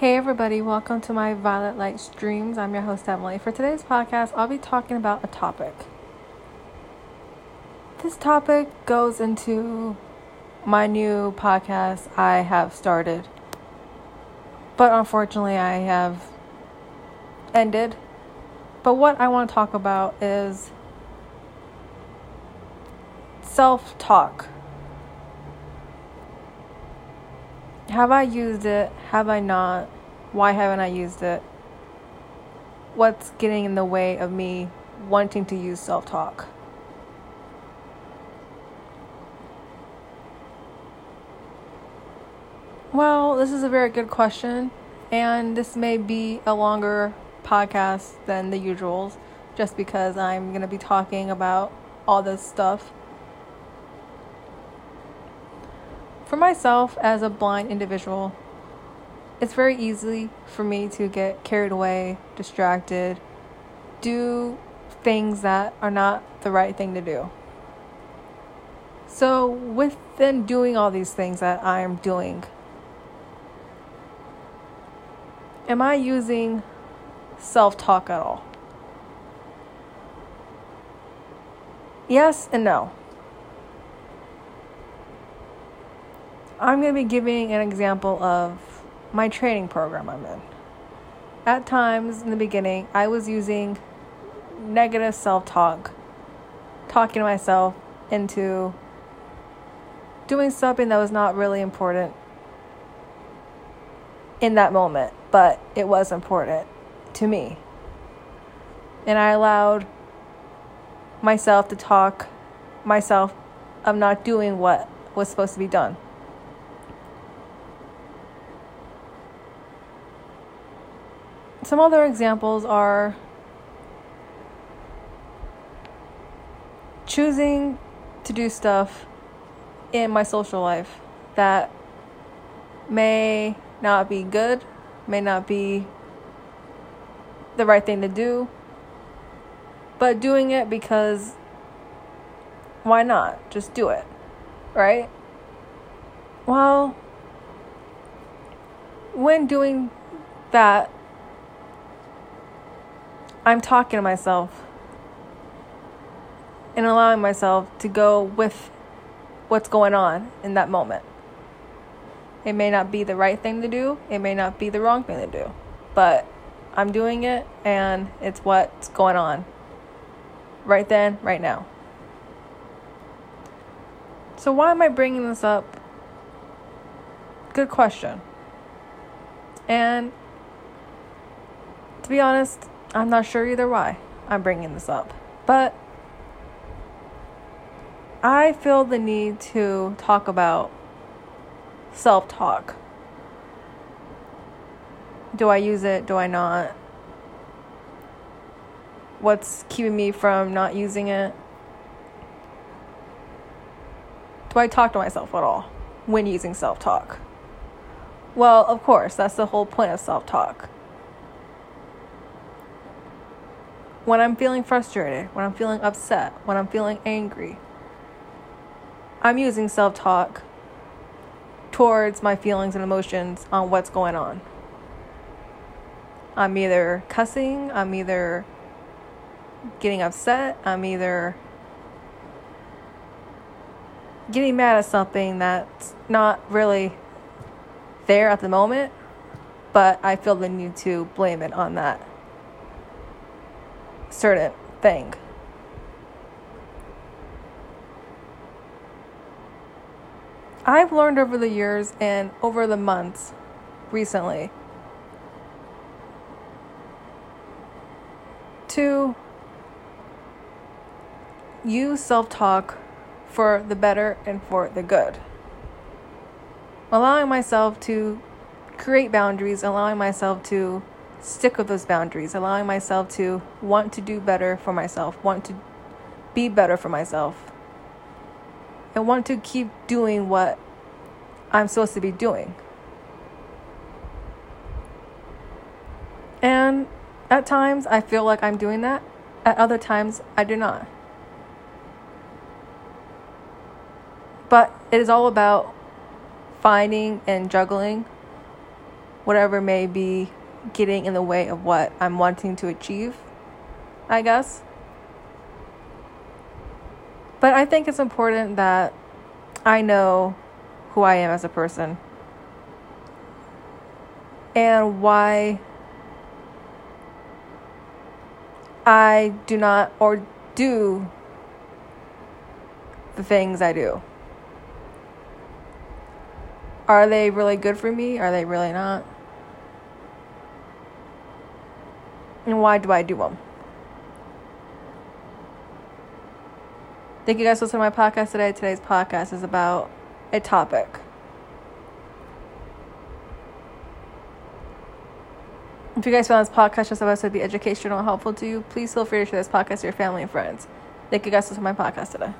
Hey everybody, welcome to my Violet Light Streams. I'm your host Emily. For today's podcast, I'll be talking about a topic. This topic goes into my new podcast I have started. But unfortunately, I have ended. But what I want to talk about is self talk. Have I used it? Have I not? Why haven't I used it? What's getting in the way of me wanting to use self talk? Well, this is a very good question, and this may be a longer podcast than the usuals just because I'm going to be talking about all this stuff. For myself, as a blind individual, it's very easy for me to get carried away, distracted, do things that are not the right thing to do. So, within doing all these things that I'm doing, am I using self talk at all? Yes and no. I'm going to be giving an example of my training program I'm in. At times in the beginning, I was using negative self talk, talking to myself into doing something that was not really important in that moment, but it was important to me. And I allowed myself to talk myself of not doing what was supposed to be done. Some other examples are choosing to do stuff in my social life that may not be good, may not be the right thing to do, but doing it because why not? Just do it, right? Well, when doing that, I'm talking to myself and allowing myself to go with what's going on in that moment. It may not be the right thing to do, it may not be the wrong thing to do, but I'm doing it and it's what's going on right then, right now. So, why am I bringing this up? Good question. And to be honest, I'm not sure either why I'm bringing this up, but I feel the need to talk about self talk. Do I use it? Do I not? What's keeping me from not using it? Do I talk to myself at all when using self talk? Well, of course, that's the whole point of self talk when I'm feeling frustrated, when I'm feeling upset, when I'm feeling angry. I'm using self talk towards my feelings and emotions on what's going on. I'm either cussing, I'm either getting upset, I'm either getting mad at something that's not really there at the moment, but I feel the need to blame it on that certain thing. I've learned over the years and over the months recently to use self talk for the better and for the good. Allowing myself to create boundaries, allowing myself to stick with those boundaries, allowing myself to want to do better for myself, want to be better for myself, and want to keep doing what I'm supposed to be doing. And at times I feel like I'm doing that, at other times I do not. But it is all about finding and juggling whatever may be getting in the way of what I'm wanting to achieve, I guess. But I think it's important that I know who I am as a person and why I do not or do the things I do. Are they really good for me? Are they really not? And why do I do them? Thank you guys for listening to my podcast today. Today's podcast is about a topic. If you guys found this podcast just supposed to be educational and helpful to you, please feel free to share this podcast to your family and friends. Thank you guys for listening to my podcast today.